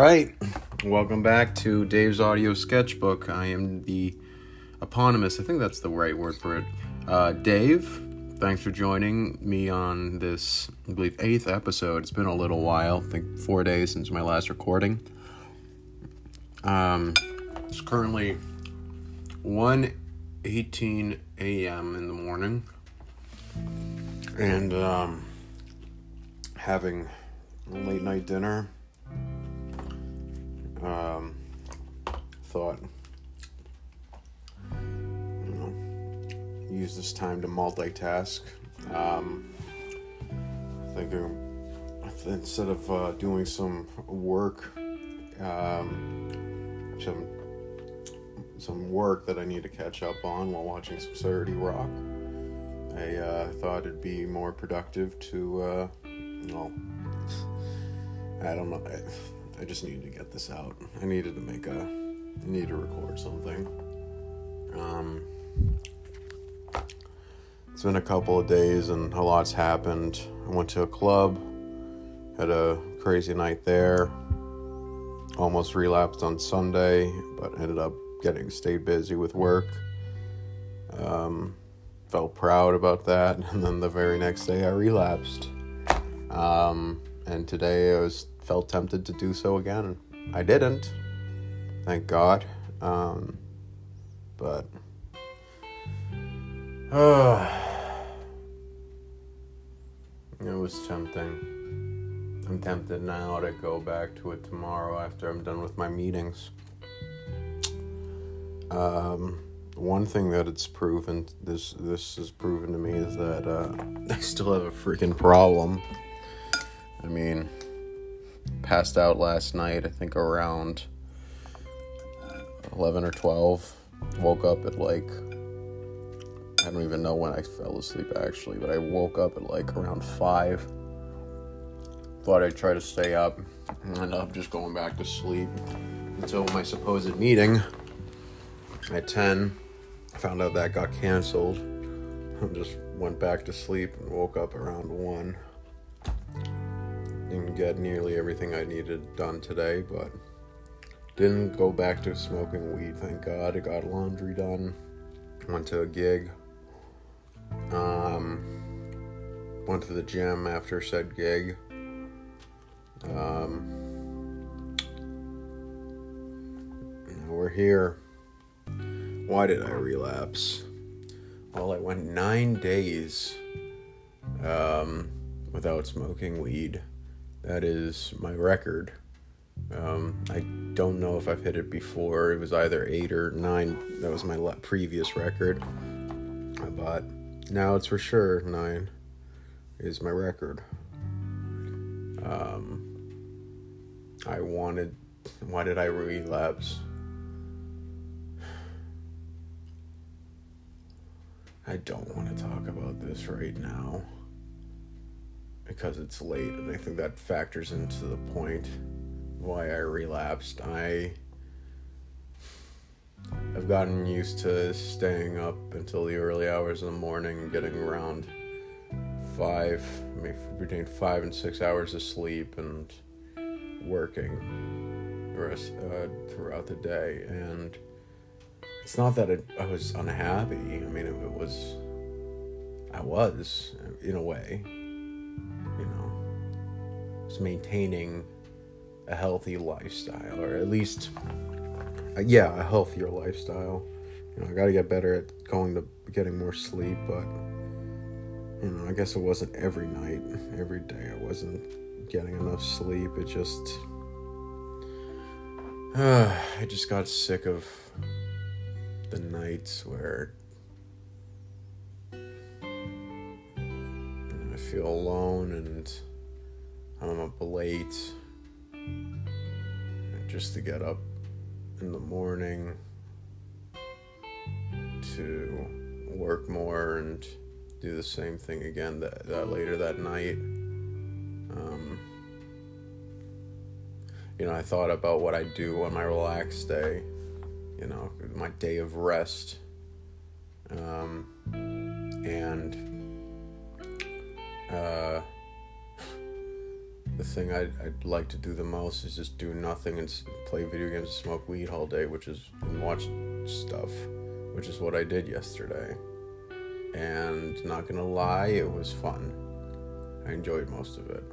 right. Welcome back to Dave's Audio Sketchbook. I am the eponymous, I think that's the right word for it. Uh, Dave, thanks for joining me on this, I believe, eighth episode. It's been a little while, I think four days since my last recording. Um, it's currently 1.18 a.m. in the morning. And, um, having late night dinner um, thought, you know, use this time to multitask. Um, thinking instead of uh, doing some work, um, some some work that I need to catch up on while watching some 30 Rock. I uh, thought it'd be more productive to, uh, well, I don't know. I, just needed to get this out. I needed to make a, I need to record something. Um, it's been a couple of days and a lot's happened. I went to a club, had a crazy night there. Almost relapsed on Sunday, but ended up getting stayed busy with work. Um, felt proud about that, and then the very next day I relapsed. Um, and today I was felt tempted to do so again. I didn't, thank God. Um, but uh, it was tempting. I'm tempted now to go back to it tomorrow after I'm done with my meetings. Um, one thing that it's proven this this has proven to me is that uh, I still have a freaking problem. I mean, passed out last night. I think around uh, eleven or twelve. Woke up at like I don't even know when I fell asleep actually, but I woke up at like around five. Thought I'd try to stay up, and ended up just going back to sleep until my supposed meeting at 10. Found out that got canceled. just went back to sleep and woke up around 1. Didn't get nearly everything I needed done today, but didn't go back to smoking weed, thank God. I got laundry done. Went to a gig. Um, went to the gym after said gig. Um, we're here. Why did I relapse? Well, I went nine days um, without smoking weed. That is my record. Um, I don't know if I've hit it before. It was either eight or nine. That was my previous record. But now it's for sure nine is my record. Um, I wanted. Why did I relapse? I don't want to talk about this right now because it's late, and I think that factors into the point why I relapsed. I I've gotten used to staying up until the early hours of the morning, getting around five, maybe between five and six hours of sleep, and working rest uh, throughout the day. And it's not that it, I was unhappy. I mean, it, it was. I was in a way, was maintaining a healthy lifestyle, or at least, uh, yeah, a healthier lifestyle. You know, I got to get better at going to getting more sleep, but you know, I guess it wasn't every night, every day. I wasn't getting enough sleep. It just, uh, I just got sick of the nights where I feel alone and I'm up late just to get up in the morning to work more and do the same thing again that, that later that night. Um, you know, I thought about what I do on my relaxed day, you know, my day of rest. Um, and uh, the thing I'd, I'd like to do the most is just do nothing and play video games and smoke weed all day, which is and watch stuff, which is what I did yesterday. And not gonna lie, it was fun. I enjoyed most of it.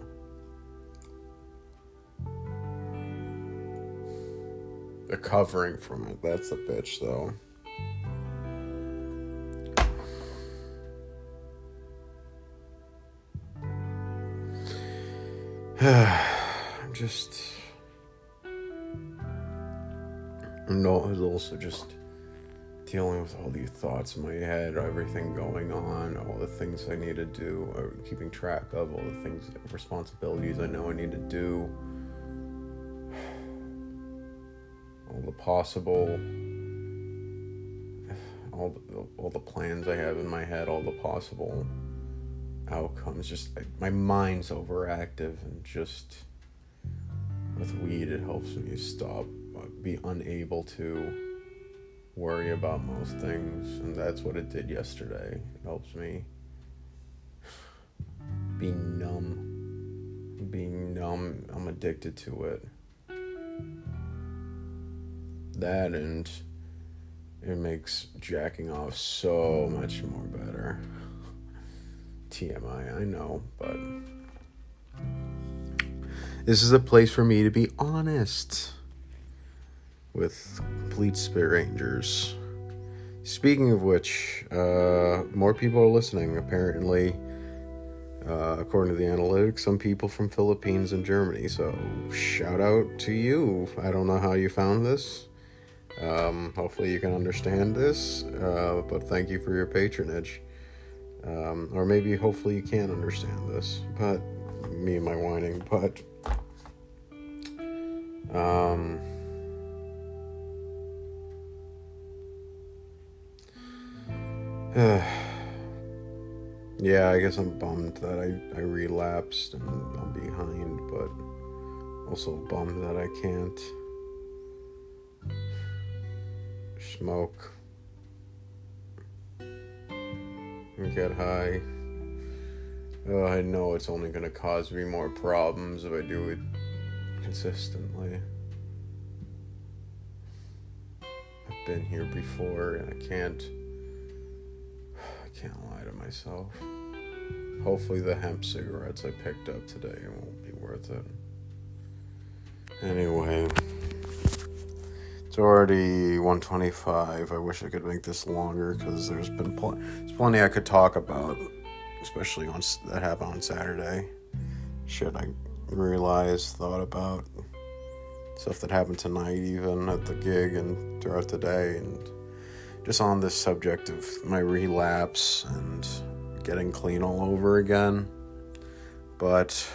Recovering from it, that's a bitch though. I'm just. No, I was also just dealing with all these thoughts in my head, everything going on, all the things I need to do, or keeping track of, all the things, responsibilities I know I need to do, all the possible, all the, all the plans I have in my head, all the possible outcomes. Just my mind's overactive, and just with weed, it helps me stop, uh, be unable to worry about most things, and that's what it did yesterday. It helps me be numb. Being numb, I'm addicted to it. That and it makes jacking off so much more better. TMI, I know, but this is a place for me to be honest with complete strangers. Speaking of which, uh, more people are listening. Apparently, uh, according to the analytics, some people from Philippines and Germany. So shout out to you. I don't know how you found this. Um, hopefully you can understand this. Uh, but thank you for your patronage. Um, or maybe, hopefully, you can understand this, but me and my whining, but. Um, yeah, I guess I'm bummed that I, I relapsed and I'm behind, but also bummed that I can't smoke get high. Uh, I know it's only gonna cause me more problems if I do it consistently. I've been here before and I can't I can't lie to myself. Hopefully the hemp cigarettes I picked up today won't be worth it. Anyway, it's already 125. I wish I could make this longer because there's been pl- there's plenty I could talk about, especially on that happened on Saturday. Shit, I realized, thought about stuff that happened tonight, even at the gig and throughout the day, and just on this subject of my relapse and getting clean all over again. But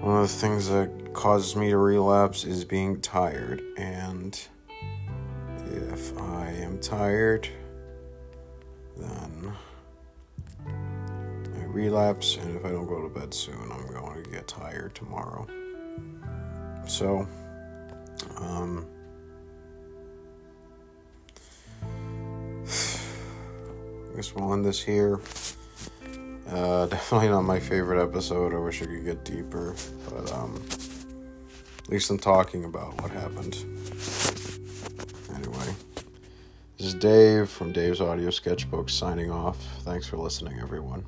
one of the things that causes me to relapse is being tired. And if I am tired, then I relapse. And if I don't go to bed soon, I'm going to get tired tomorrow. So, um, I guess we'll end this here. Uh, definitely not my favorite episode. I wish I could get deeper, but um, at least I'm talking about what happened. Anyway, this is Dave from Dave's Audio Sketchbook signing off. Thanks for listening, everyone.